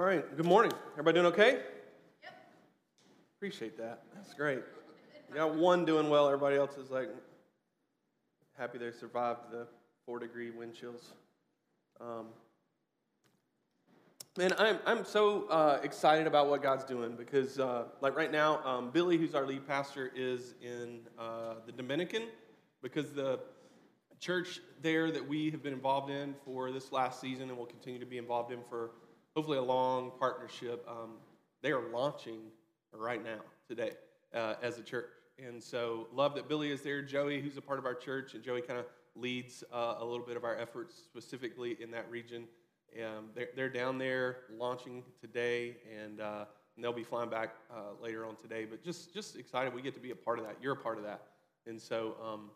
All right, good morning. Everybody doing okay? Yep. Appreciate that. That's great. You got one doing well, everybody else is like happy they survived the four degree wind chills. Um, man, I'm, I'm so uh, excited about what God's doing because, uh, like right now, um, Billy, who's our lead pastor, is in uh, the Dominican because the church there that we have been involved in for this last season and will continue to be involved in for hopefully a long partnership. Um, they are launching right now, today, uh, as a church. And so, love that Billy is there. Joey, who's a part of our church, and Joey kind of leads uh, a little bit of our efforts specifically in that region. Um, they're, they're, down there launching today, and, uh, and they'll be flying back uh, later on today. But just, just excited we get to be a part of that. You're a part of that. And so, um,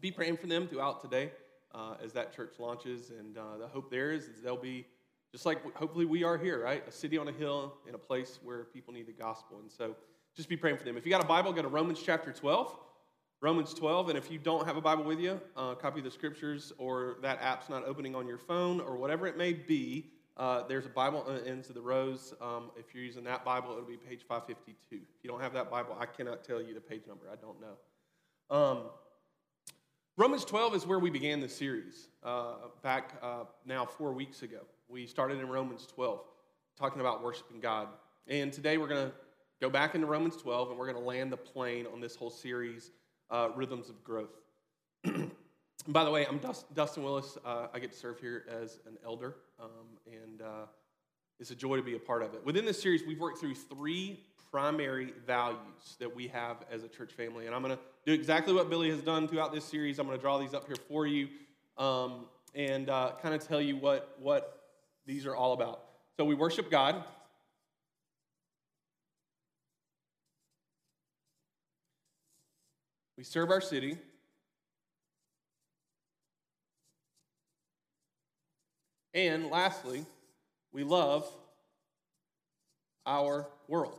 be praying for them throughout today uh, as that church launches. And uh, the hope there is, is they'll be just like hopefully we are here, right? A city on a hill in a place where people need the gospel. And so just be praying for them. If you got a Bible, go to Romans chapter 12. Romans 12, and if you don't have a Bible with you, uh, copy the scriptures, or that app's not opening on your phone, or whatever it may be, uh, there's a Bible on the ends of the rows. Um, if you're using that Bible, it'll be page 552. If you don't have that Bible, I cannot tell you the page number. I don't know. Um, Romans 12 is where we began the series uh, back uh, now four weeks ago. We started in Romans 12, talking about worshiping God. And today we're going to go back into Romans 12 and we're going to land the plane on this whole series, uh, Rhythms of Growth. By the way, I'm Dustin Willis. Uh, I get to serve here as an elder, um, and uh, it's a joy to be a part of it. Within this series, we've worked through three primary values that we have as a church family. And I'm going to do exactly what Billy has done throughout this series. I'm going to draw these up here for you um, and uh, kind of tell you what, what these are all about. So we worship God. We serve our city. And lastly, we love our world.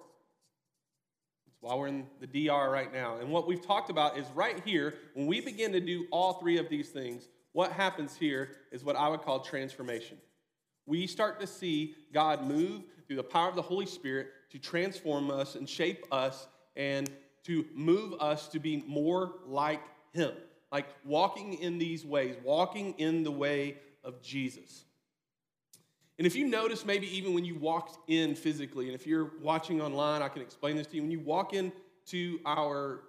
That's why we're in the DR right now. And what we've talked about is right here, when we begin to do all three of these things, what happens here is what I would call transformation. We start to see God move through the power of the Holy Spirit to transform us and shape us and to move us to be more like Him. Like walking in these ways, walking in the way of Jesus. And if you notice, maybe even when you walked in physically, and if you're watching online, I can explain this to you. When you walk into our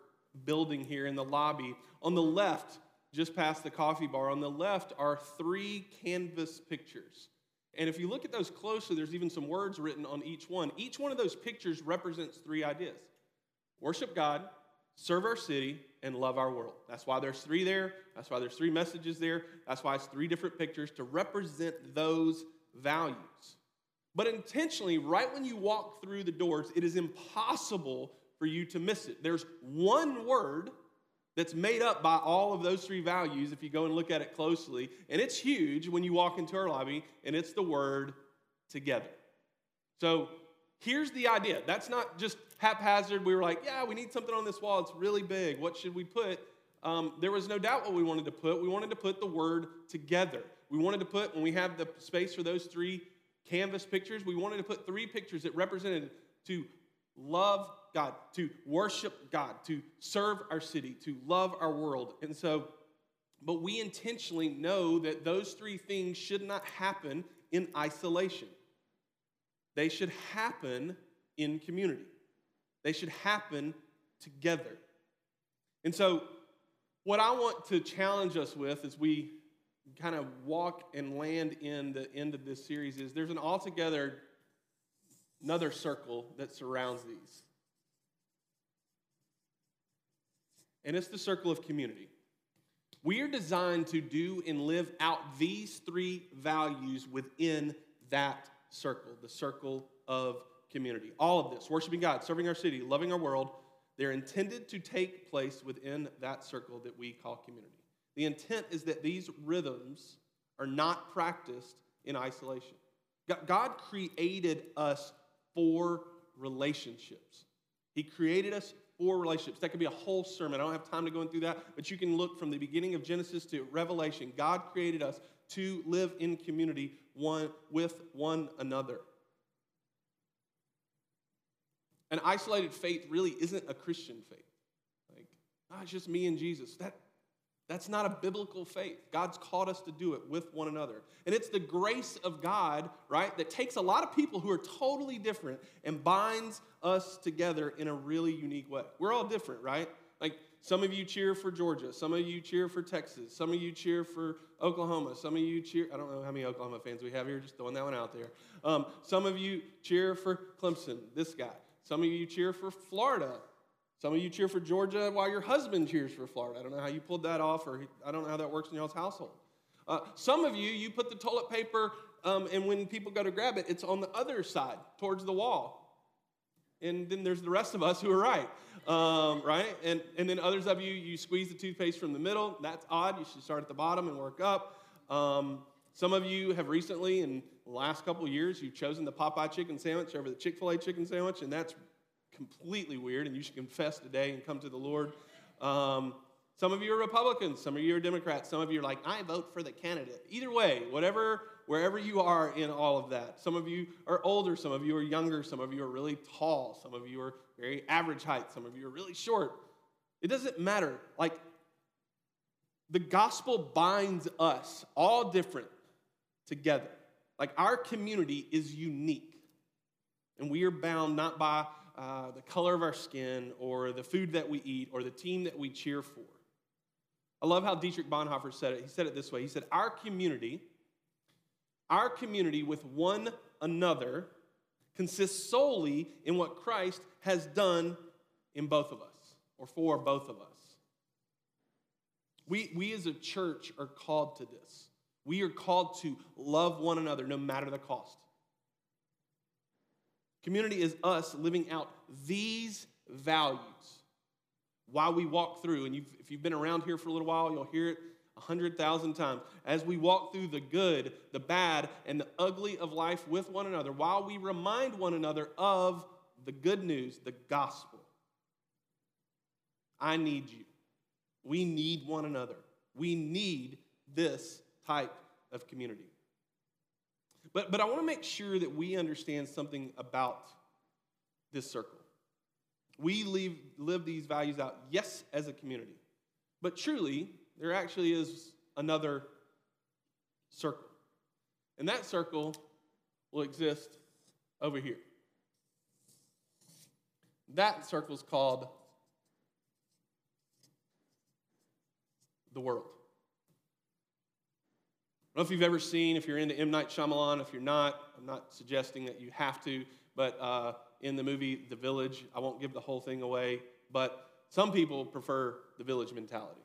building here in the lobby, on the left, just past the coffee bar, on the left are three canvas pictures. And if you look at those closely, there's even some words written on each one. Each one of those pictures represents three ideas worship God, serve our city, and love our world. That's why there's three there. That's why there's three messages there. That's why it's three different pictures to represent those values. But intentionally, right when you walk through the doors, it is impossible for you to miss it. There's one word that's made up by all of those three values if you go and look at it closely. And it's huge when you walk into our lobby, and it's the word together. So here's the idea that's not just haphazard. We were like, yeah, we need something on this wall. It's really big. What should we put? Um, there was no doubt what we wanted to put. We wanted to put the word together we wanted to put, when we have the space for those three canvas pictures, we wanted to put three pictures that represented to love God, to worship God, to serve our city, to love our world. And so, but we intentionally know that those three things should not happen in isolation. They should happen in community. They should happen together. And so, what I want to challenge us with as we kind of walk and land in the end of this series is there's an altogether another circle that surrounds these. And it's the circle of community. We are designed to do and live out these three values within that circle, the circle of community. All of this, worshiping God, serving our city, loving our world, they're intended to take place within that circle that we call community. The intent is that these rhythms are not practiced in isolation. God created us for relationships. He created us or relationships. That could be a whole sermon. I don't have time to go into that, but you can look from the beginning of Genesis to Revelation. God created us to live in community one with one another. An isolated faith really isn't a Christian faith. Like, oh, it's just me and Jesus. That that's not a biblical faith. God's called us to do it with one another. And it's the grace of God, right, that takes a lot of people who are totally different and binds us together in a really unique way. We're all different, right? Like some of you cheer for Georgia, some of you cheer for Texas, some of you cheer for Oklahoma, some of you cheer, I don't know how many Oklahoma fans we have here, just throwing that one out there. Um, some of you cheer for Clemson, this guy. Some of you cheer for Florida, some of you cheer for Georgia while your husband cheers for Florida. I don't know how you pulled that off, or I don't know how that works in y'all's household. Uh, some of you, you put the toilet paper, um, and when people go to grab it, it's on the other side, towards the wall. And then there's the rest of us who are right, um, right? And, and then others of you, you squeeze the toothpaste from the middle. That's odd. You should start at the bottom and work up. Um, some of you have recently, in the last couple years, you've chosen the Popeye chicken sandwich over the Chick fil A chicken sandwich, and that's completely weird, and you should confess today and come to the Lord. Um, some of you are Republicans, some of you are Democrats, some of you are like, I vote for the candidate. Either way, whatever, wherever you are in all of that. Some of you are older, some of you are younger, some of you are really tall, some of you are very average height, some of you are really short. It doesn't matter. Like, the gospel binds us all different together. Like, our community is unique. And we are bound not by uh, the color of our skin or the food that we eat or the team that we cheer for. I love how Dietrich Bonhoeffer said it. He said it this way He said, Our community, our community with one another consists solely in what Christ has done in both of us or for both of us. We, we as a church are called to this. We are called to love one another no matter the cost. Community is us living out these values while we walk through. And you've, if you've been around here for a little while, you'll hear it a hundred thousand times. As we walk through the good, the bad, and the ugly of life with one another, while we remind one another of the good news, the gospel. I need you. We need one another. We need this type of community. But, but I want to make sure that we understand something about this circle. We live these values out, yes, as a community, but truly, there actually is another circle. And that circle will exist over here. That circle is called the world know if you've ever seen, if you're into M. Night Shyamalan, if you're not, I'm not suggesting that you have to, but uh, in the movie The Village, I won't give the whole thing away, but some people prefer the village mentality.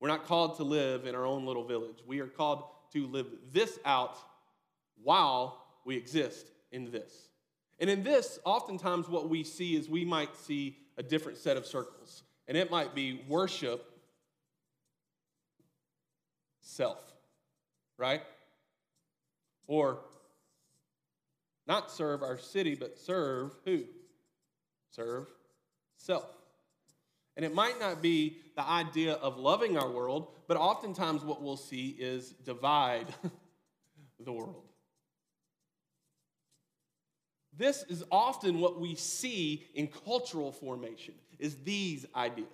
We're not called to live in our own little village. We are called to live this out while we exist in this. And in this, oftentimes what we see is we might see a different set of circles. And it might be worship, self right? Or not serve our city, but serve who? Serve self. And it might not be the idea of loving our world, but oftentimes what we'll see is divide the world. This is often what we see in cultural formation is these ideas.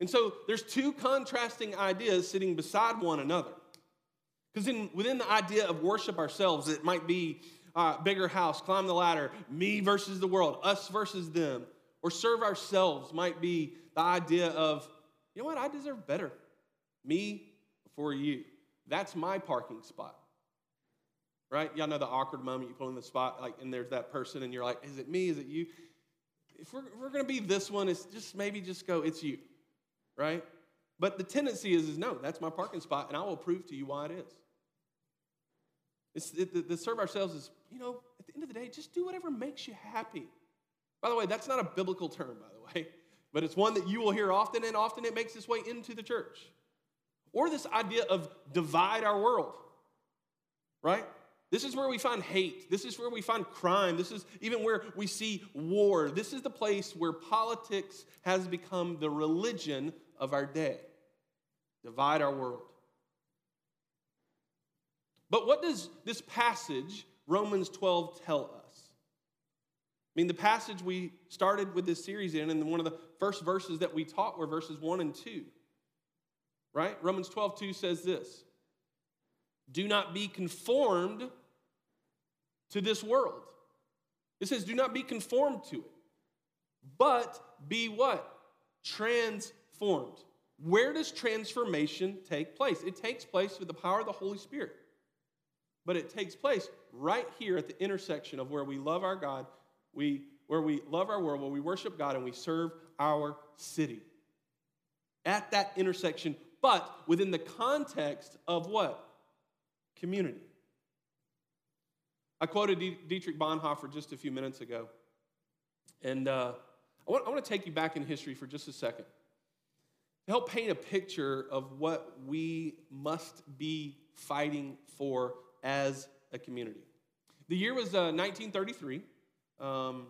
And so there's two contrasting ideas sitting beside one another. Because within the idea of worship ourselves, it might be uh, bigger house, climb the ladder, me versus the world, us versus them. Or serve ourselves might be the idea of, you know what, I deserve better. Me before you. That's my parking spot. Right? Y'all know the awkward moment you pull in the spot, like, and there's that person, and you're like, is it me? Is it you? If we're, we're going to be this one, it's just maybe just go, it's you. Right? But the tendency is, is no, that's my parking spot, and I will prove to you why it is. It, the serve ourselves is, you know, at the end of the day, just do whatever makes you happy. By the way, that's not a biblical term, by the way, but it's one that you will hear often, and often it makes its way into the church. Or this idea of divide our world, right? This is where we find hate. This is where we find crime. This is even where we see war. This is the place where politics has become the religion of our day. Divide our world. But what does this passage, Romans 12, tell us? I mean, the passage we started with this series in, and one of the first verses that we taught were verses 1 and 2. Right? Romans 12, 2 says this Do not be conformed to this world. It says, Do not be conformed to it, but be what? Transformed. Where does transformation take place? It takes place with the power of the Holy Spirit. But it takes place right here at the intersection of where we love our God, we, where we love our world, where we worship God, and we serve our city. At that intersection, but within the context of what? Community. I quoted Dietrich Bonhoeffer just a few minutes ago. And uh, I, want, I want to take you back in history for just a second to help paint a picture of what we must be fighting for as a community. The year was uh, 1933, um,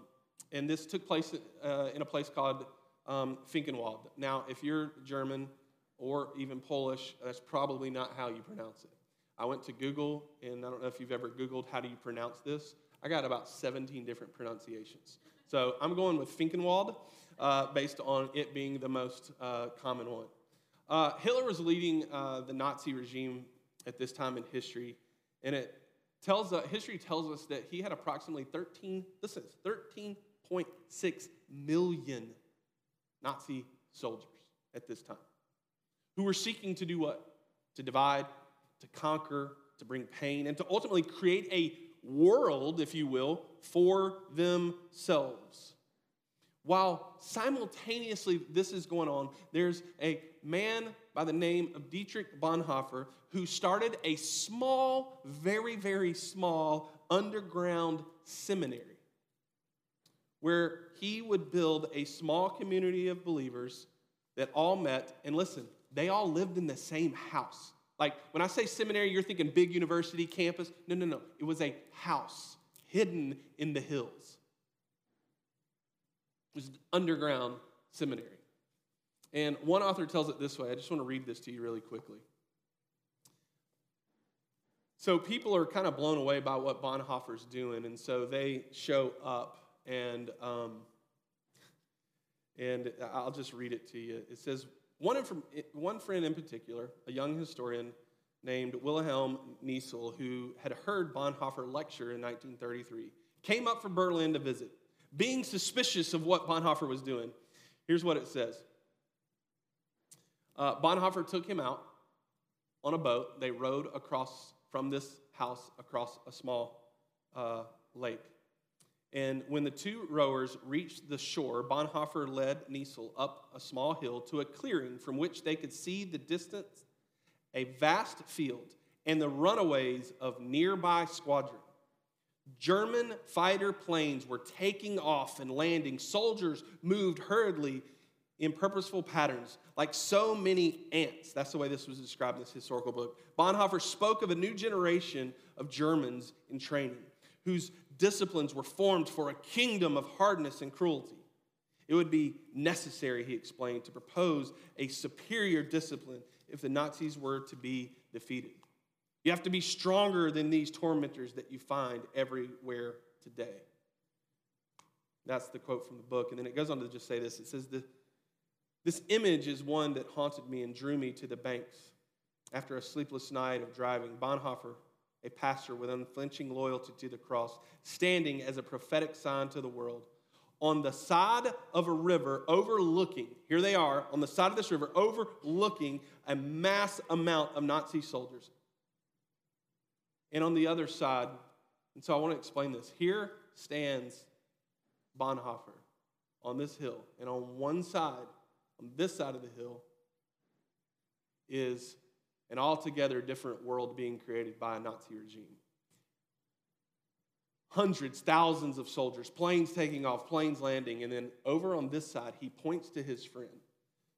and this took place uh, in a place called um, Finkenwald. Now, if you're German or even Polish, that's probably not how you pronounce it. I went to Google, and I don't know if you've ever Googled how do you pronounce this. I got about 17 different pronunciations. So I'm going with Finkenwald uh, based on it being the most uh, common one. Uh, Hitler was leading uh, the Nazi regime at this time in history, and it tells uh, history tells us that he had approximately 13, listen, 13.6 million Nazi soldiers at this time who were seeking to do what? To divide, to conquer, to bring pain, and to ultimately create a world, if you will, for themselves. While simultaneously this is going on, there's a man by the name of Dietrich Bonhoeffer who started a small, very, very small underground seminary where he would build a small community of believers that all met. And listen, they all lived in the same house. Like when I say seminary, you're thinking big university campus. No, no, no. It was a house hidden in the hills. It was an underground seminary. And one author tells it this way. I just want to read this to you really quickly. So people are kind of blown away by what Bonhoeffer's doing, and so they show up, and um, and I'll just read it to you. It says, one, of one friend in particular, a young historian named Wilhelm Niesel, who had heard Bonhoeffer lecture in 1933, came up from Berlin to visit. Being suspicious of what Bonhoeffer was doing, here's what it says uh, Bonhoeffer took him out on a boat. They rowed across from this house across a small uh, lake. And when the two rowers reached the shore, Bonhoeffer led Niesel up a small hill to a clearing from which they could see the distance, a vast field, and the runaways of nearby squadron. German fighter planes were taking off and landing. Soldiers moved hurriedly in purposeful patterns, like so many ants. That's the way this was described in this historical book. Bonhoeffer spoke of a new generation of Germans in training whose disciplines were formed for a kingdom of hardness and cruelty. It would be necessary, he explained, to propose a superior discipline if the Nazis were to be defeated. You have to be stronger than these tormentors that you find everywhere today. That's the quote from the book. And then it goes on to just say this it says, This image is one that haunted me and drew me to the banks. After a sleepless night of driving, Bonhoeffer a pastor with unflinching loyalty to the cross, standing as a prophetic sign to the world. On the side of a river overlooking, here they are, on the side of this river, overlooking a mass amount of Nazi soldiers. And on the other side, and so I want to explain this. Here stands Bonhoeffer on this hill, and on one side, on this side of the hill, is an altogether different world being created by a Nazi regime. Hundreds, thousands of soldiers, planes taking off, planes landing, and then over on this side, he points to his friend,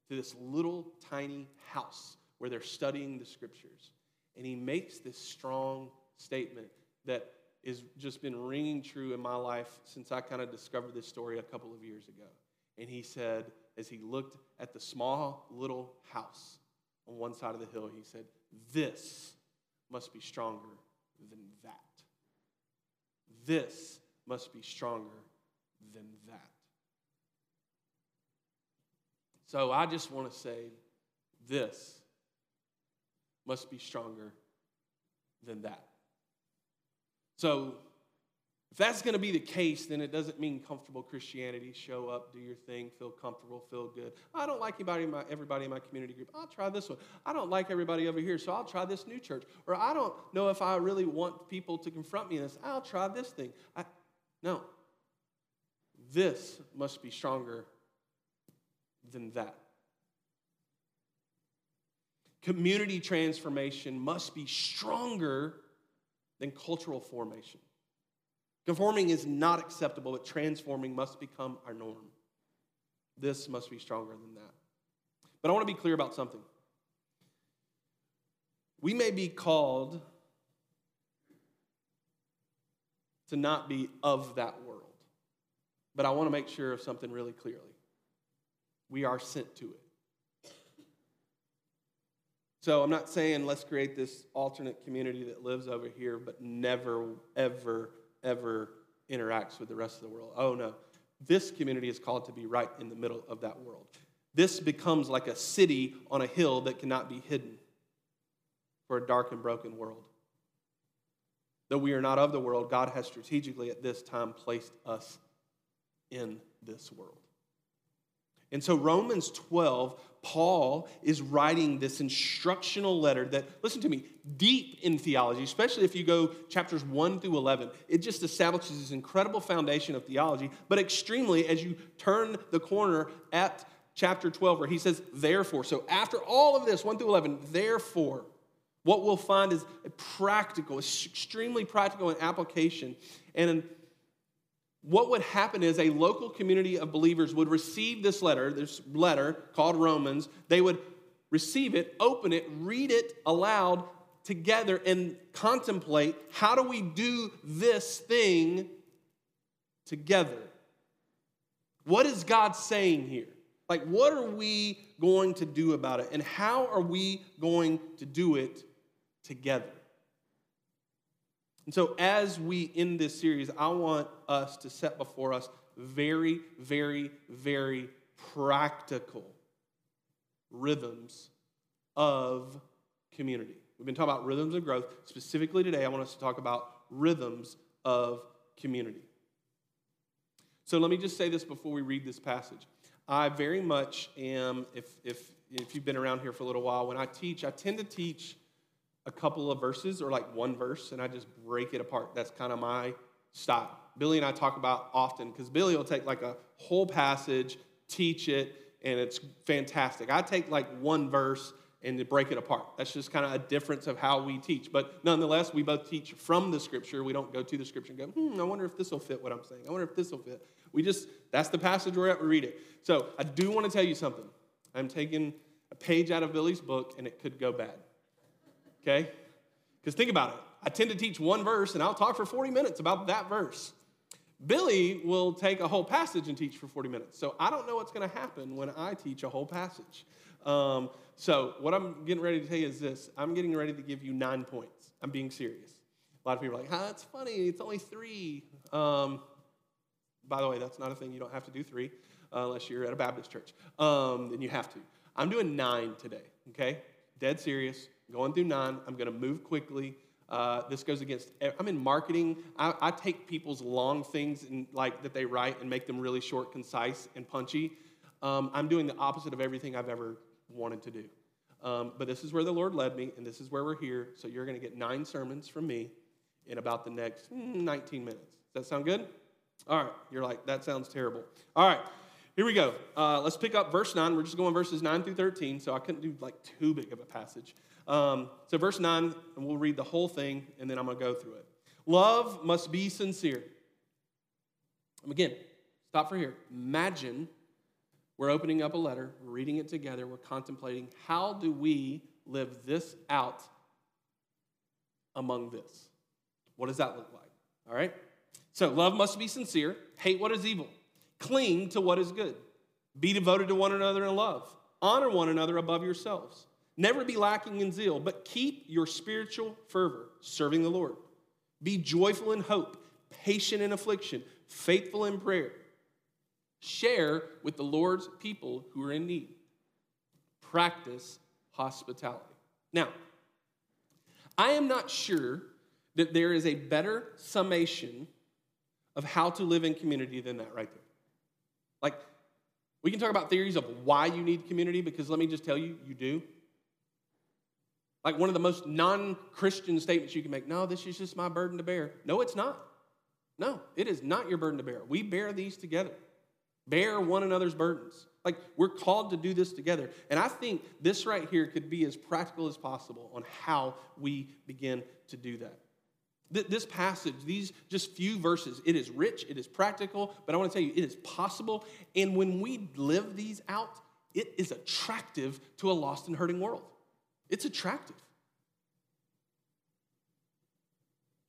to this little tiny house where they're studying the scriptures. And he makes this strong statement that has just been ringing true in my life since I kind of discovered this story a couple of years ago. And he said, as he looked at the small little house, on one side of the hill, he said, This must be stronger than that. This must be stronger than that. So I just want to say this must be stronger than that. So if that's going to be the case, then it doesn't mean comfortable Christianity. Show up, do your thing, feel comfortable, feel good. I don't like anybody in my, everybody in my community group. I'll try this one. I don't like everybody over here, so I'll try this new church. Or I don't know if I really want people to confront me in this. I'll try this thing. I, no. This must be stronger than that. Community transformation must be stronger than cultural formation. Conforming is not acceptable, but transforming must become our norm. This must be stronger than that. But I want to be clear about something. We may be called to not be of that world, but I want to make sure of something really clearly. We are sent to it. So I'm not saying let's create this alternate community that lives over here, but never, ever, ever interacts with the rest of the world. Oh no. This community is called to be right in the middle of that world. This becomes like a city on a hill that cannot be hidden for a dark and broken world. Though we are not of the world, God has strategically at this time placed us in this world. And so, Romans 12, Paul is writing this instructional letter that, listen to me, deep in theology, especially if you go chapters 1 through 11. It just establishes this incredible foundation of theology, but extremely as you turn the corner at chapter 12, where he says, therefore. So, after all of this, 1 through 11, therefore, what we'll find is practical, extremely practical in application. And what would happen is a local community of believers would receive this letter, this letter called Romans. They would receive it, open it, read it aloud together, and contemplate how do we do this thing together? What is God saying here? Like, what are we going to do about it? And how are we going to do it together? And so, as we end this series, I want us to set before us very, very, very practical rhythms of community. We've been talking about rhythms of growth. Specifically today, I want us to talk about rhythms of community. So let me just say this before we read this passage. I very much am, if, if, if you've been around here for a little while, when I teach, I tend to teach a couple of verses or like one verse and I just break it apart. That's kind of my style. Billy and I talk about often because Billy will take like a whole passage, teach it, and it's fantastic. I take like one verse and to break it apart. That's just kind of a difference of how we teach. But nonetheless, we both teach from the scripture. We don't go to the scripture and go, hmm, I wonder if this will fit what I'm saying. I wonder if this will fit. We just, that's the passage we're at, we read it. So I do want to tell you something. I'm taking a page out of Billy's book and it could go bad okay? Because think about it. I tend to teach one verse and I'll talk for 40 minutes about that verse. Billy will take a whole passage and teach for 40 minutes. So I don't know what's going to happen when I teach a whole passage. Um, so what I'm getting ready to tell you is this I'm getting ready to give you nine points. I'm being serious. A lot of people are like, huh, it's funny, it's only three. Um, by the way, that's not a thing. You don't have to do three uh, unless you're at a Baptist church. Um, then you have to. I'm doing nine today, okay? Dead serious going through nine. I'm going to move quickly. Uh, this goes against. I'm in marketing. I, I, take people's long things and like that they write and make them really short, concise, and punchy. Um, I'm doing the opposite of everything I've ever wanted to do. Um, but this is where the Lord led me, and this is where we're here. So you're going to get nine sermons from me in about the next hmm, 19 minutes. Does that sound good? All right. You're like, that sounds terrible. All right. Here we go. Uh, let's pick up verse 9. We're just going verses 9 through 13, so I couldn't do like too big of a passage. Um, so, verse 9, and we'll read the whole thing, and then I'm going to go through it. Love must be sincere. And again, stop for here. Imagine we're opening up a letter, we're reading it together, we're contemplating how do we live this out among this? What does that look like? All right? So, love must be sincere, hate what is evil, cling to what is good, be devoted to one another in love, honor one another above yourselves. Never be lacking in zeal, but keep your spiritual fervor, serving the Lord. Be joyful in hope, patient in affliction, faithful in prayer. Share with the Lord's people who are in need. Practice hospitality. Now, I am not sure that there is a better summation of how to live in community than that right there. Like, we can talk about theories of why you need community, because let me just tell you, you do. Like one of the most non Christian statements you can make no, this is just my burden to bear. No, it's not. No, it is not your burden to bear. We bear these together, bear one another's burdens. Like we're called to do this together. And I think this right here could be as practical as possible on how we begin to do that. This passage, these just few verses, it is rich, it is practical, but I want to tell you, it is possible. And when we live these out, it is attractive to a lost and hurting world. It's attractive.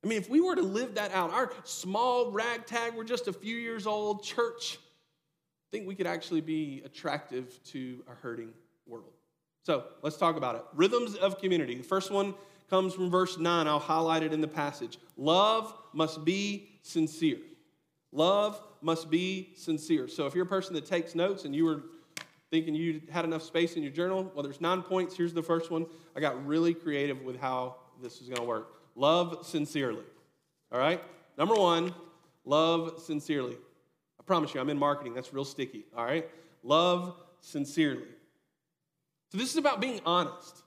I mean, if we were to live that out, our small ragtag, we're just a few years old church, I think we could actually be attractive to a hurting world. So let's talk about it. Rhythms of community. The first one comes from verse 9. I'll highlight it in the passage. Love must be sincere. Love must be sincere. So if you're a person that takes notes and you were thinking you had enough space in your journal, well, there's nine points. Here's the first one. I got really creative with how this is going to work. Love sincerely. All right? Number one, love sincerely. I promise you, I'm in marketing. That's real sticky. All right? Love sincerely. So this is about being honest.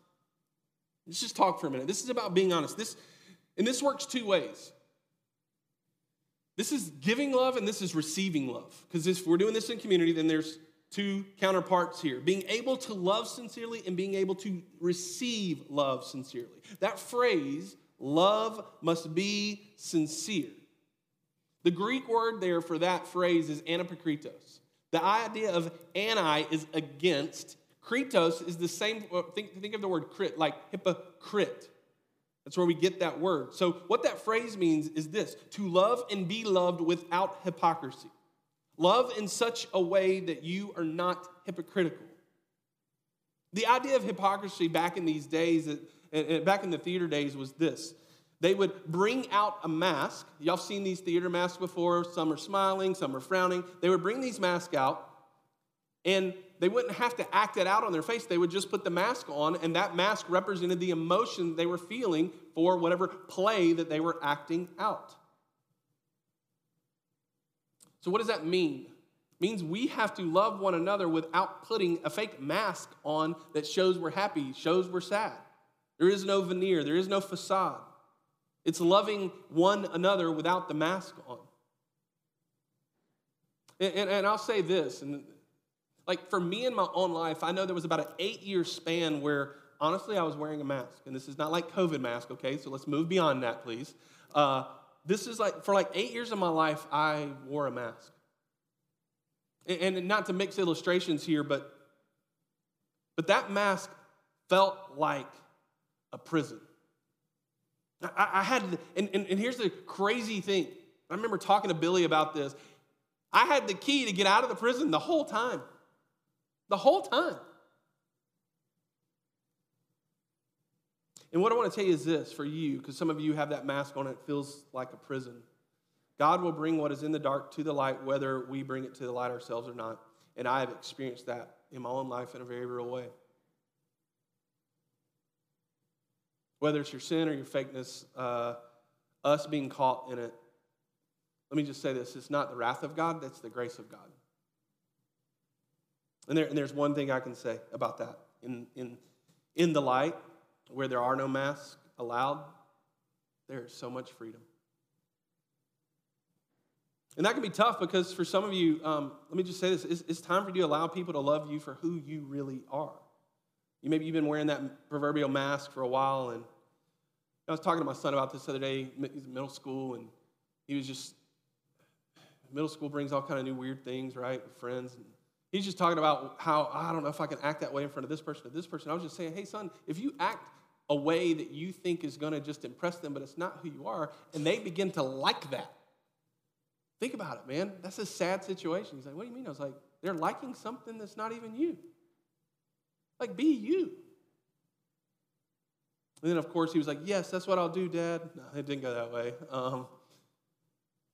Let's just talk for a minute. This is about being honest. This, and this works two ways. This is giving love and this is receiving love. Because if we're doing this in community, then there's two counterparts here being able to love sincerely and being able to receive love sincerely. That phrase, love must be sincere. The Greek word there for that phrase is anapokritos. The idea of ani is against, Kritos is the same, uh, think, think of the word crit, like hypocrite. That's where we get that word. So, what that phrase means is this to love and be loved without hypocrisy. Love in such a way that you are not hypocritical. The idea of hypocrisy back in these days, uh, uh, uh, back in the theater days, was this. They would bring out a mask. Y'all seen these theater masks before? Some are smiling, some are frowning. They would bring these masks out, and they wouldn't have to act it out on their face. They would just put the mask on, and that mask represented the emotion they were feeling for whatever play that they were acting out. So, what does that mean? It means we have to love one another without putting a fake mask on that shows we're happy, shows we're sad. There is no veneer, there is no facade. It's loving one another without the mask on. And, and, and I'll say this, and like for me in my own life, I know there was about an eight year span where honestly I was wearing a mask. And this is not like COVID mask, okay? So let's move beyond that, please. Uh, this is like for like eight years of my life, I wore a mask. And, not to mix illustrations here, but but that mask felt like a prison. I, I had, and, and, and here's the crazy thing. I remember talking to Billy about this. I had the key to get out of the prison the whole time. The whole time. And what I want to tell you is this for you, because some of you have that mask on, it feels like a prison. God will bring what is in the dark to the light, whether we bring it to the light ourselves or not. And I have experienced that in my own life in a very real way. Whether it's your sin or your fakeness, uh, us being caught in it, let me just say this it's not the wrath of God, that's the grace of God. And, there, and there's one thing I can say about that. In, in, in the light, where there are no masks allowed, there is so much freedom. And that can be tough because for some of you, um, let me just say this it's, it's, time for you to allow people to love you for who you really are. You maybe you've been wearing that proverbial mask for a while, and I was talking to my son about this the other day. He's in middle school, and he was just middle school brings all kind of new weird things, right? Friends, and He's just talking about how, I don't know if I can act that way in front of this person or this person. I was just saying, hey, son, if you act a way that you think is going to just impress them, but it's not who you are, and they begin to like that, think about it, man. That's a sad situation. He's like, what do you mean? I was like, they're liking something that's not even you. Like, be you. And then, of course, he was like, yes, that's what I'll do, Dad. No, it didn't go that way. Um,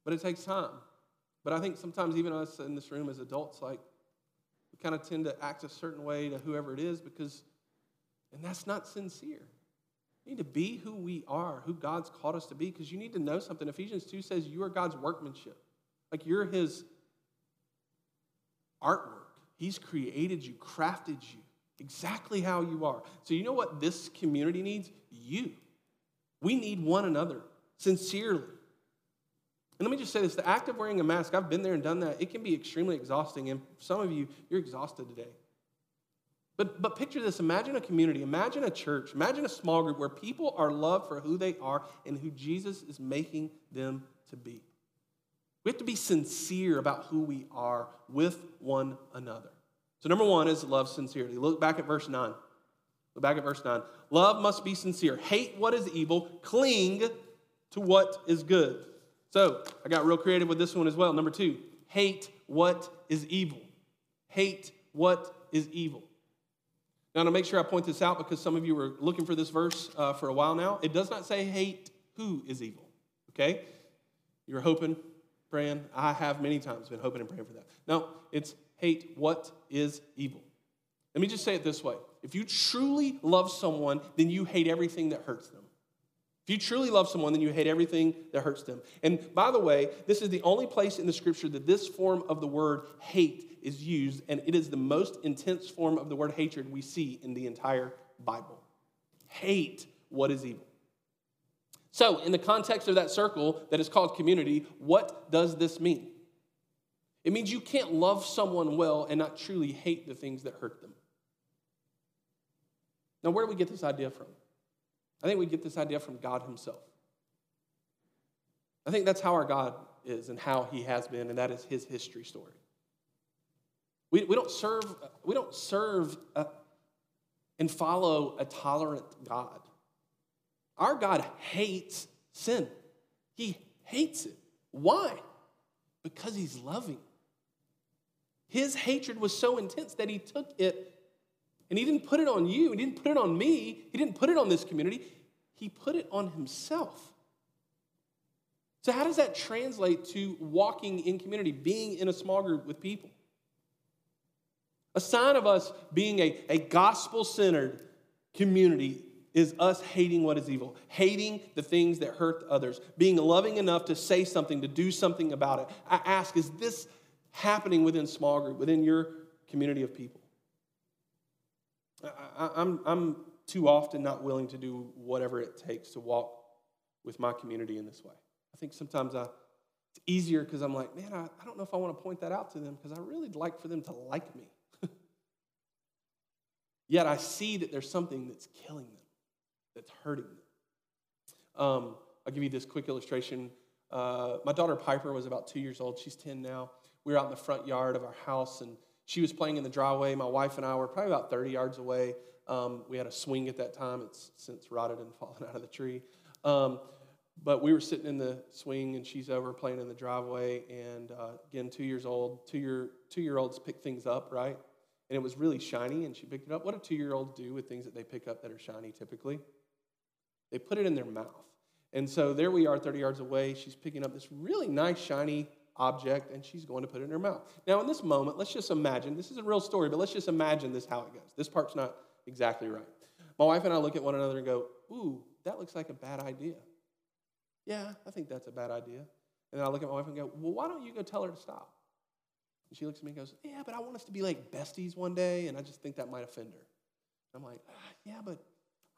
but it takes time. But I think sometimes even us in this room as adults, like, we kind of tend to act a certain way to whoever it is because, and that's not sincere. Need to be who we are, who God's called us to be, because you need to know something. Ephesians 2 says you are God's workmanship. Like you're his artwork. He's created you, crafted you exactly how you are. So, you know what this community needs? You. We need one another sincerely. And let me just say this the act of wearing a mask, I've been there and done that. It can be extremely exhausting. And some of you, you're exhausted today. But, but picture this imagine a community, imagine a church, imagine a small group where people are loved for who they are and who Jesus is making them to be. We have to be sincere about who we are with one another. So, number one is love sincerely. Look back at verse 9. Look back at verse 9. Love must be sincere. Hate what is evil, cling to what is good. So, I got real creative with this one as well. Number two, hate what is evil. Hate what is evil. Now, to make sure I point this out because some of you were looking for this verse uh, for a while now, it does not say hate who is evil, okay? You're hoping, praying. I have many times been hoping and praying for that. No, it's hate what is evil. Let me just say it this way if you truly love someone, then you hate everything that hurts them. If you truly love someone, then you hate everything that hurts them. And by the way, this is the only place in the scripture that this form of the word hate is used, and it is the most intense form of the word hatred we see in the entire Bible. Hate what is evil. So, in the context of that circle that is called community, what does this mean? It means you can't love someone well and not truly hate the things that hurt them. Now, where do we get this idea from? I think we get this idea from God Himself. I think that's how our God is and how He has been, and that is His history story. We, we don't serve, we don't serve a, and follow a tolerant God. Our God hates sin. He hates it. Why? Because he's loving. His hatred was so intense that he took it and he didn't put it on you, he didn't put it on me, he didn't put it on this community, he put it on himself. So, how does that translate to walking in community, being in a small group with people? A sign of us being a, a gospel centered community is us hating what is evil, hating the things that hurt others, being loving enough to say something, to do something about it. I ask, is this happening within small group, within your community of people? I, I'm, I'm too often not willing to do whatever it takes to walk with my community in this way. I think sometimes I, it's easier because I'm like, man, I, I don't know if I want to point that out to them because I really like for them to like me. Yet I see that there's something that's killing them, that's hurting them. Um, I'll give you this quick illustration. Uh, my daughter Piper was about two years old. She's 10 now. We were out in the front yard of our house, and she was playing in the driveway. My wife and I were probably about 30 yards away. Um, we had a swing at that time. It's since rotted and fallen out of the tree. Um, but we were sitting in the swing, and she's over playing in the driveway. And uh, again, two years old. Two year two year olds pick things up, right? and it was really shiny, and she picked it up. What do two year olds do with things that they pick up that are shiny typically? They put it in their mouth. And so there we are, 30 yards away. She's picking up this really nice, shiny object, and she's going to put it in her mouth. Now, in this moment, let's just imagine this is a real story, but let's just imagine this how it goes. This part's not exactly right. My wife and I look at one another and go, Ooh, that looks like a bad idea. Yeah, I think that's a bad idea. And then I look at my wife and go, Well, why don't you go tell her to stop? And she looks at me and goes, Yeah, but I want us to be like besties one day, and I just think that might offend her. I'm like, ah, Yeah, but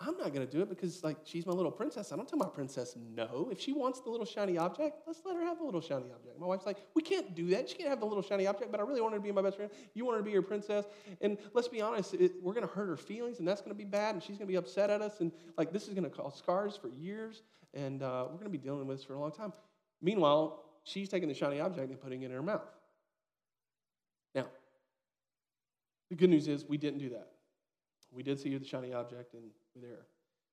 I'm not going to do it because, like, she's my little princess. I don't tell my princess no. If she wants the little shiny object, let's let her have the little shiny object. My wife's like, We can't do that. She can't have the little shiny object, but I really want her to be my best friend. You want her to be your princess. And let's be honest, it, we're going to hurt her feelings, and that's going to be bad, and she's going to be upset at us. And, like, this is going to cause scars for years, and uh, we're going to be dealing with this for a long time. Meanwhile, she's taking the shiny object and putting it in her mouth. Now, the good news is we didn't do that. We did see the shiny object and we're there.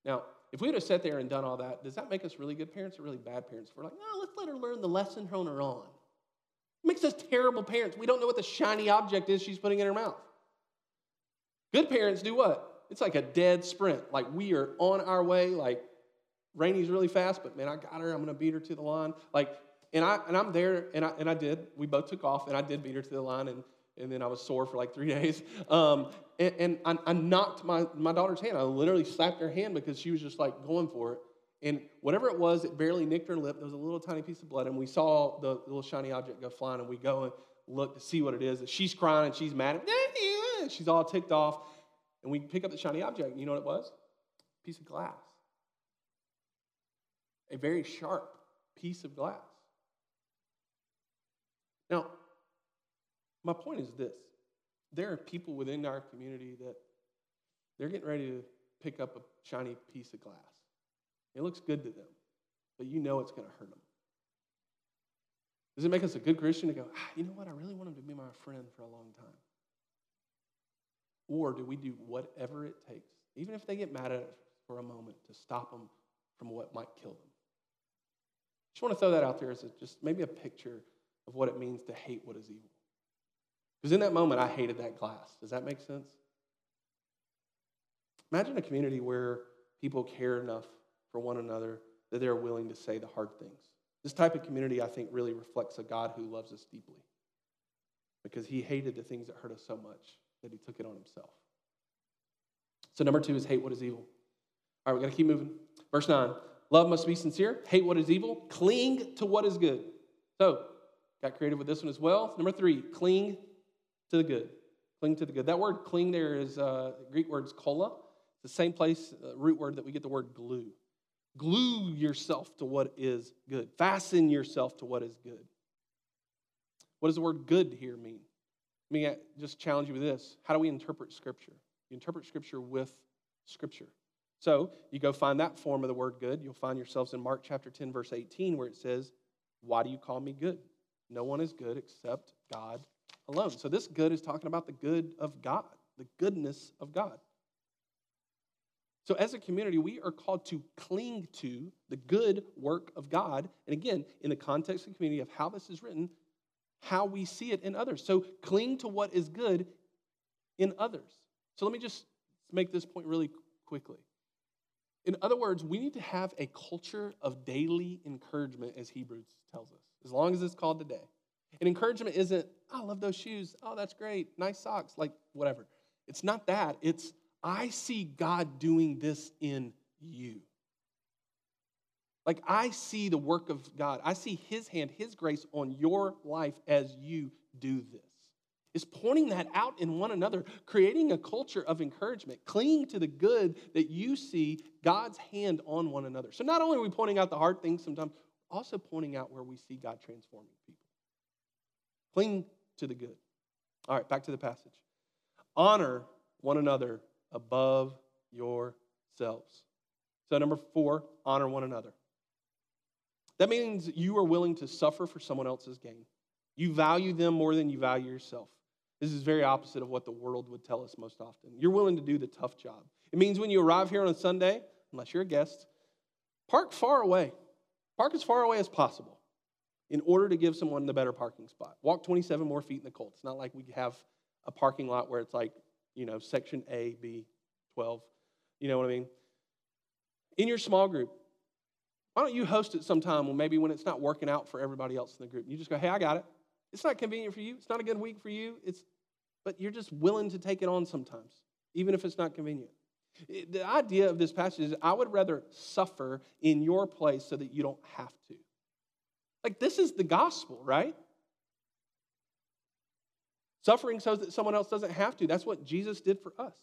Now, if we would have sat there and done all that, does that make us really good parents or really bad parents? We're like, no, let's let her learn the lesson on her own. It makes us terrible parents. We don't know what the shiny object is she's putting in her mouth. Good parents do what? It's like a dead sprint. Like we are on our way, like Rainey's really fast, but man, I got her. I'm to beat her to the line. Like And, I, and I'm there, and I, and I did. We both took off, and I did beat her to the line, and, and then I was sore for like three days. Um, and and I, I knocked my, my daughter's hand. I literally slapped her hand because she was just like going for it. And whatever it was, it barely nicked her lip. There was a little tiny piece of blood, and we saw the little shiny object go flying, and we go and look to see what it is. And she's crying and she's mad. And She's all ticked off. And we pick up the shiny object. You know what it was? A piece of glass. A very sharp piece of glass. Now, my point is this there are people within our community that they're getting ready to pick up a shiny piece of glass. It looks good to them, but you know it's going to hurt them. Does it make us a good Christian to go, ah, you know what, I really want him to be my friend for a long time? Or do we do whatever it takes, even if they get mad at us for a moment, to stop them from what might kill them? Just want to throw that out there as a, just maybe a picture of what it means to hate what is evil. Because in that moment, I hated that glass. Does that make sense? Imagine a community where people care enough for one another that they're willing to say the hard things. This type of community, I think, really reflects a God who loves us deeply because he hated the things that hurt us so much that he took it on himself. So, number two is hate what is evil. All right, we got to keep moving. Verse 9 Love must be sincere, hate what is evil, cling to what is good. So, got creative with this one as well. Number three, cling to the good. Cling to the good. That word cling there is uh, Greek word is kola. It's the same place, uh, root word that we get the word glue. Glue yourself to what is good. Fasten yourself to what is good. What does the word good here mean? I mean, I just challenge you with this. How do we interpret Scripture? You interpret Scripture with Scripture. So you go find that form of the word good. You'll find yourselves in Mark chapter 10, verse 18, where it says, Why do you call me good? No one is good except God alone. So this good is talking about the good of God, the goodness of God. So, as a community, we are called to cling to the good work of God. And again, in the context of the community of how this is written, how we see it in others. So, cling to what is good in others. So, let me just make this point really quickly. In other words, we need to have a culture of daily encouragement, as Hebrews tells us, as long as it's called today. And encouragement isn't, oh, I love those shoes. Oh, that's great. Nice socks. Like, whatever. It's not that. It's, I see God doing this in you. Like, I see the work of God. I see His hand, His grace on your life as you do this. Is pointing that out in one another, creating a culture of encouragement, clinging to the good that you see God's hand on one another. So, not only are we pointing out the hard things sometimes, also pointing out where we see God transforming people. Cling to the good. All right, back to the passage. Honor one another above yourselves. So, number four, honor one another. That means you are willing to suffer for someone else's gain. You value them more than you value yourself. This is very opposite of what the world would tell us most often. You're willing to do the tough job. It means when you arrive here on a Sunday, unless you're a guest, park far away. Park as far away as possible in order to give someone the better parking spot. Walk 27 more feet in the cold. It's not like we have a parking lot where it's like you know, section A, B, 12. You know what I mean? In your small group, why don't you host it sometime when maybe when it's not working out for everybody else in the group? You just go, hey, I got it. It's not convenient for you. It's not a good week for you. It's, but you're just willing to take it on sometimes, even if it's not convenient. The idea of this passage is I would rather suffer in your place so that you don't have to. Like, this is the gospel, right? Suffering so that someone else doesn't have to. That's what Jesus did for us.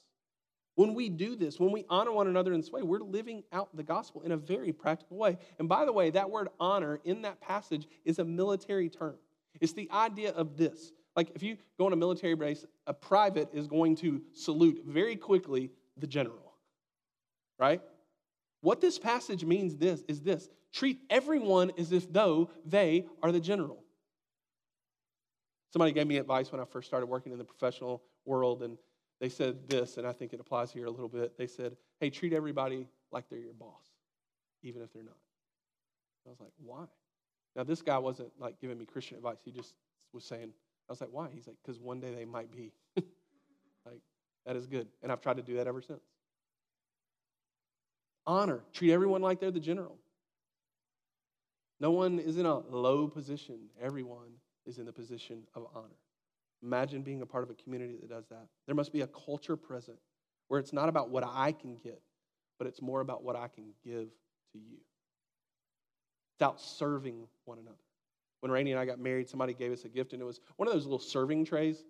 When we do this, when we honor one another in this way, we're living out the gospel in a very practical way. And by the way, that word honor in that passage is a military term. It's the idea of this. Like if you go on a military base, a private is going to salute very quickly the general. Right? What this passage means this is this. Treat everyone as if though they are the general. Somebody gave me advice when I first started working in the professional world, and they said this, and I think it applies here a little bit. They said, hey, treat everybody like they're your boss, even if they're not. I was like, why? Now, this guy wasn't like giving me Christian advice. He just was saying, I was like, why? He's like, because one day they might be. like, that is good. And I've tried to do that ever since. Honor. Treat everyone like they're the general. No one is in a low position. Everyone is in the position of honor. Imagine being a part of a community that does that. There must be a culture present where it's not about what I can get, but it's more about what I can give to you. It's out serving one another. When Rainey and I got married, somebody gave us a gift, and it was one of those little serving trays.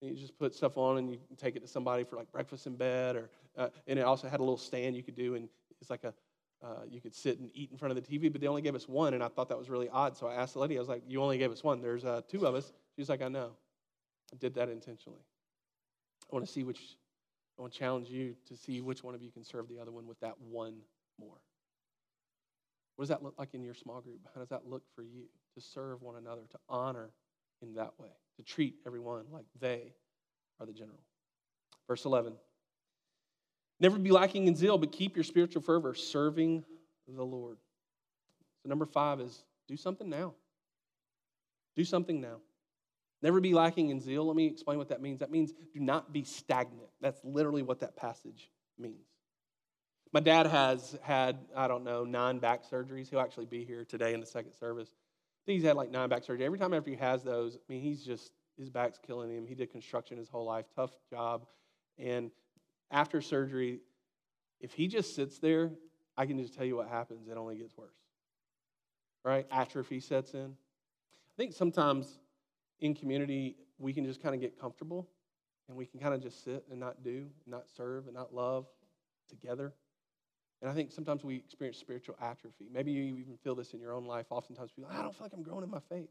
And you just put stuff on, and you take it to somebody for like breakfast in bed, or uh, and it also had a little stand you could do, and it's like a uh, you could sit and eat in front of the TV, but they only gave us one, and I thought that was really odd. So I asked the lady, I was like, "You only gave us one. There's uh, two of us." She's like, "I know. I did that intentionally. I want to see which. I want to challenge you to see which one of you can serve the other one with that one more. What does that look like in your small group? How does that look for you to serve one another, to honor in that way, to treat everyone like they are the general? Verse 11. Never be lacking in zeal, but keep your spiritual fervor serving the Lord. So, number five is do something now. Do something now. Never be lacking in zeal. Let me explain what that means. That means do not be stagnant. That's literally what that passage means. My dad has had, I don't know, nine back surgeries. He'll actually be here today in the second service. I think he's had like nine back surgeries. Every time after he has those, I mean, he's just, his back's killing him. He did construction his whole life, tough job. And after surgery, if he just sits there, I can just tell you what happens. It only gets worse. Right? Atrophy sets in. I think sometimes in community, we can just kind of get comfortable and we can kind of just sit and not do, and not serve, and not love together. And I think sometimes we experience spiritual atrophy. Maybe you even feel this in your own life. Oftentimes people, I don't feel like I'm growing in my faith.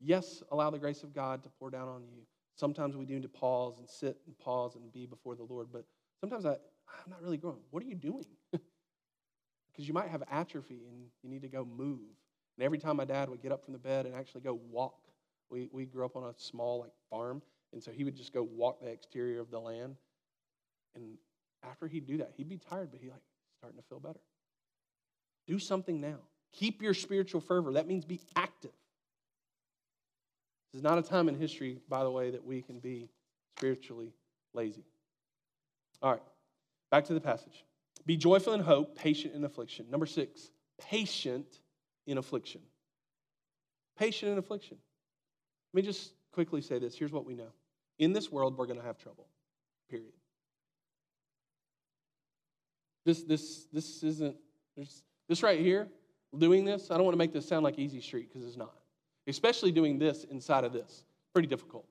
Yes, allow the grace of God to pour down on you. Sometimes we need to pause and sit and pause and be before the Lord. But sometimes I, I'm not really growing. What are you doing? because you might have atrophy and you need to go move. And every time my dad would get up from the bed and actually go walk, we, we grew up on a small like farm, and so he would just go walk the exterior of the land. And after he'd do that, he'd be tired, but he like starting to feel better. Do something now. Keep your spiritual fervor. That means be active. This is not a time in history, by the way, that we can be spiritually lazy. All right, back to the passage. Be joyful in hope, patient in affliction. Number six, patient in affliction. Patient in affliction. Let me just quickly say this. Here's what we know. In this world, we're going to have trouble, period. This, this, this isn't, this right here, doing this, I don't want to make this sound like easy street because it's not. Especially doing this inside of this. Pretty difficult.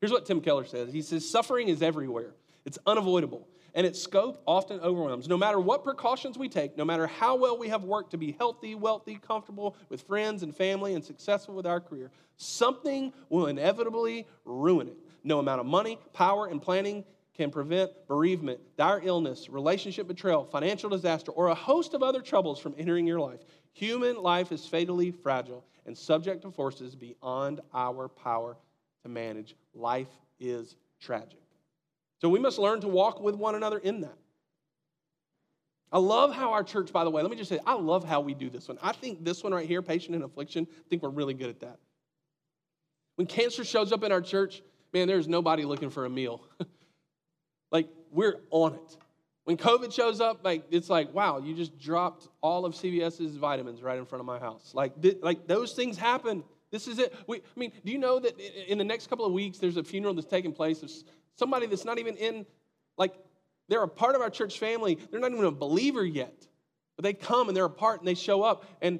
Here's what Tim Keller says He says, Suffering is everywhere, it's unavoidable, and its scope often overwhelms. No matter what precautions we take, no matter how well we have worked to be healthy, wealthy, comfortable with friends and family, and successful with our career, something will inevitably ruin it. No amount of money, power, and planning can prevent bereavement, dire illness, relationship betrayal, financial disaster, or a host of other troubles from entering your life. Human life is fatally fragile and subject to forces beyond our power to manage. Life is tragic. So we must learn to walk with one another in that. I love how our church, by the way, let me just say, I love how we do this one. I think this one right here, patient in affliction, I think we're really good at that. When cancer shows up in our church, man, there's nobody looking for a meal. like, we're on it. When COVID shows up, like it's like, wow, you just dropped all of CVS's vitamins right in front of my house. Like, th- like those things happen. This is it. We, I mean, do you know that in the next couple of weeks there's a funeral that's taking place of somebody that's not even in, like, they're a part of our church family. They're not even a believer yet, but they come and they're a part and they show up and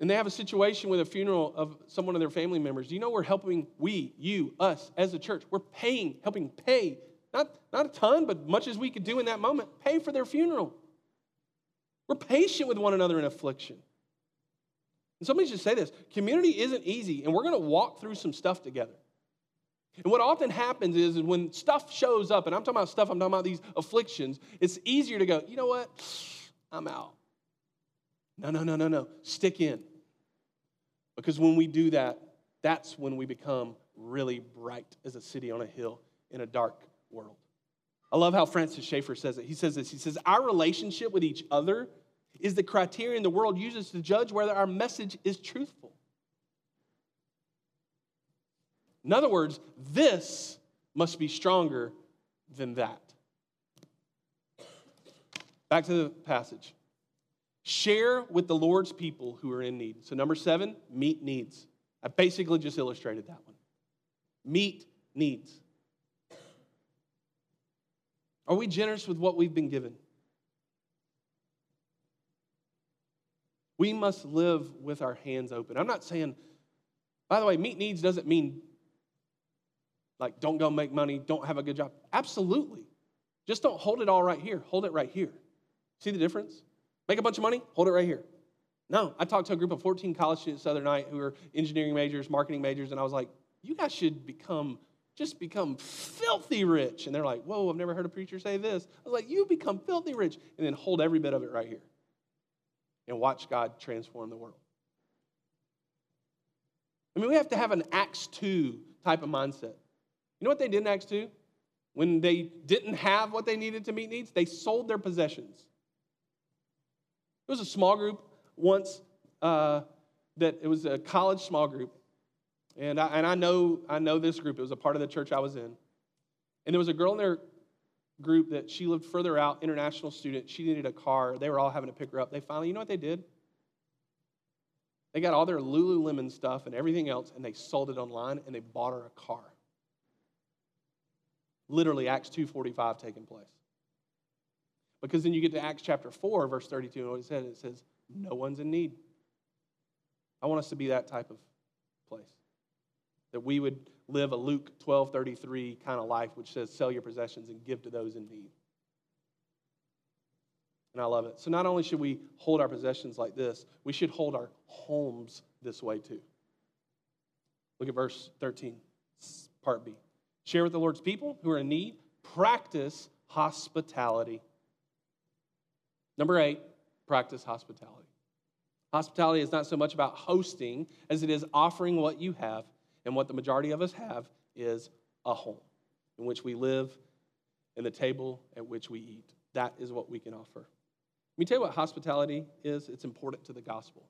and they have a situation with a funeral of someone of their family members. Do you know we're helping we, you, us as a church? We're paying, helping pay not, not a ton, but much as we could do in that moment, pay for their funeral. We're patient with one another in affliction. And somebody should say this community isn't easy, and we're going to walk through some stuff together. And what often happens is, is when stuff shows up, and I'm talking about stuff, I'm talking about these afflictions, it's easier to go, you know what? I'm out. No, no, no, no, no. Stick in. Because when we do that, that's when we become really bright as a city on a hill in a dark world. I love how Francis Schaeffer says it. He says this He says, Our relationship with each other is the criterion the world uses to judge whether our message is truthful. In other words, this must be stronger than that. Back to the passage. Share with the Lord's people who are in need. So, number seven, meet needs. I basically just illustrated that one. Meet needs. Are we generous with what we've been given? We must live with our hands open. I'm not saying, by the way, meet needs doesn't mean like don't go make money, don't have a good job. Absolutely. Just don't hold it all right here. Hold it right here. See the difference? Make a bunch of money, hold it right here. No, I talked to a group of 14 college students the other night who are engineering majors, marketing majors, and I was like, you guys should become, just become filthy rich. And they're like, whoa, I've never heard a preacher say this. I was like, you become filthy rich, and then hold every bit of it right here and watch God transform the world. I mean, we have to have an Acts 2 type of mindset. You know what they did in Acts 2? When they didn't have what they needed to meet needs, they sold their possessions. It was a small group once uh, that it was a college small group. And, I, and I, know, I know this group. It was a part of the church I was in. And there was a girl in their group that she lived further out, international student. She needed a car. They were all having to pick her up. They finally, you know what they did? They got all their Lululemon stuff and everything else, and they sold it online, and they bought her a car. Literally, Acts 2.45 taking place. Because then you get to Acts chapter 4, verse 32, and what it says, it says, no one's in need. I want us to be that type of place. That we would live a Luke 12 33 kind of life, which says, sell your possessions and give to those in need. And I love it. So not only should we hold our possessions like this, we should hold our homes this way too. Look at verse 13, part B. Share with the Lord's people who are in need, practice hospitality. Number eight, practice hospitality. Hospitality is not so much about hosting as it is offering what you have and what the majority of us have is a home in which we live and the table at which we eat. That is what we can offer. Let me tell you what hospitality is it's important to the gospel.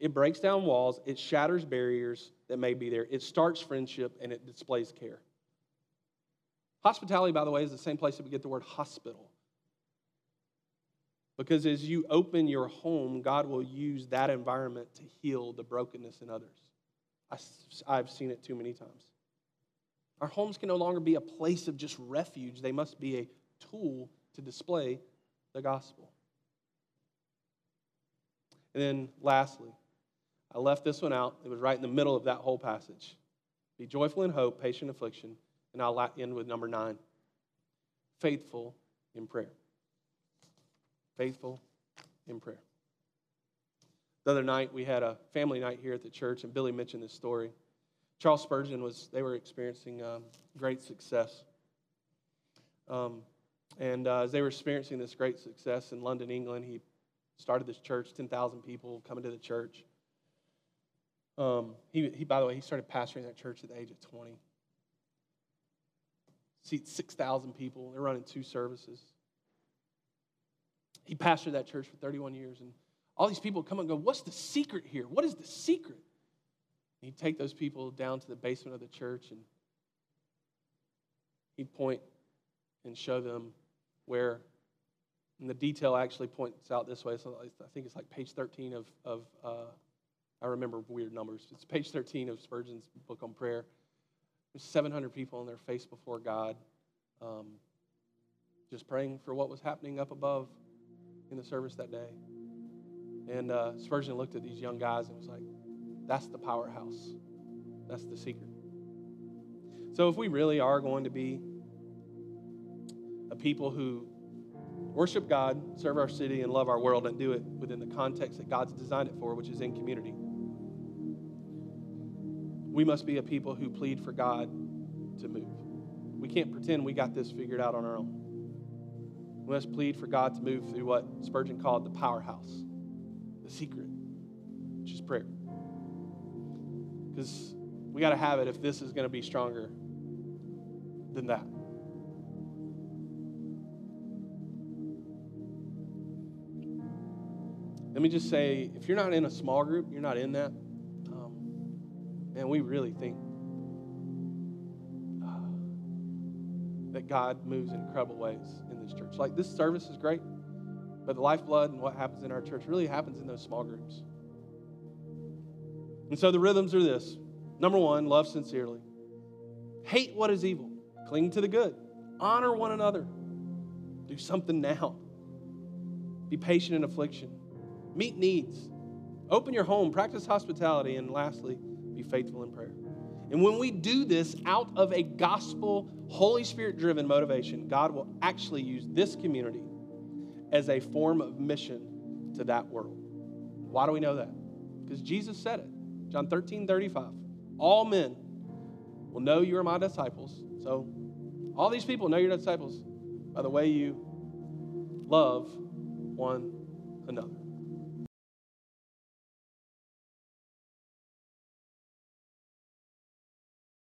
It breaks down walls, it shatters barriers that may be there, it starts friendship, and it displays care. Hospitality, by the way, is the same place that we get the word hospital. Because as you open your home, God will use that environment to heal the brokenness in others. I've seen it too many times. Our homes can no longer be a place of just refuge, they must be a tool to display the gospel. And then lastly, I left this one out. It was right in the middle of that whole passage. Be joyful in hope, patient in affliction. And I'll end with number nine faithful in prayer. Faithful in prayer. The other night, we had a family night here at the church, and Billy mentioned this story. Charles Spurgeon was, they were experiencing um, great success. Um, and uh, as they were experiencing this great success in London, England, he started this church, 10,000 people coming to the church. Um, he, he, by the way, he started pastoring that church at the age of 20. Seats 6,000 people. They're running two services. He pastored that church for 31 years, and all these people come and go, What's the secret here? What is the secret? And he'd take those people down to the basement of the church and he'd point and show them where, and the detail actually points out this way. So I think it's like page 13 of, of uh, I remember weird numbers. It's page 13 of Spurgeon's book on prayer. There's 700 people on their face before God, um, just praying for what was happening up above in the service that day. And uh, Spurgeon looked at these young guys and was like, that's the powerhouse. That's the secret. So if we really are going to be a people who worship God, serve our city, and love our world, and do it within the context that God's designed it for, which is in community, we must be a people who plead for God to move. We can't pretend we got this figured out on our own. We must plead for God to move through what Spurgeon called the powerhouse secret, which is prayer. Because we got to have it if this is going to be stronger than that. Let me just say if you're not in a small group, you're not in that, um, man, we really think uh, that God moves in incredible ways in this church. Like this service is great. But the lifeblood and what happens in our church really happens in those small groups. And so the rhythms are this. Number one, love sincerely, hate what is evil, cling to the good, honor one another, do something now, be patient in affliction, meet needs, open your home, practice hospitality, and lastly, be faithful in prayer. And when we do this out of a gospel, Holy Spirit driven motivation, God will actually use this community as a form of mission to that world. Why do we know that? Because Jesus said it. John 13, 35. All men will know you are my disciples. So, all these people know you're disciples by the way you love one another.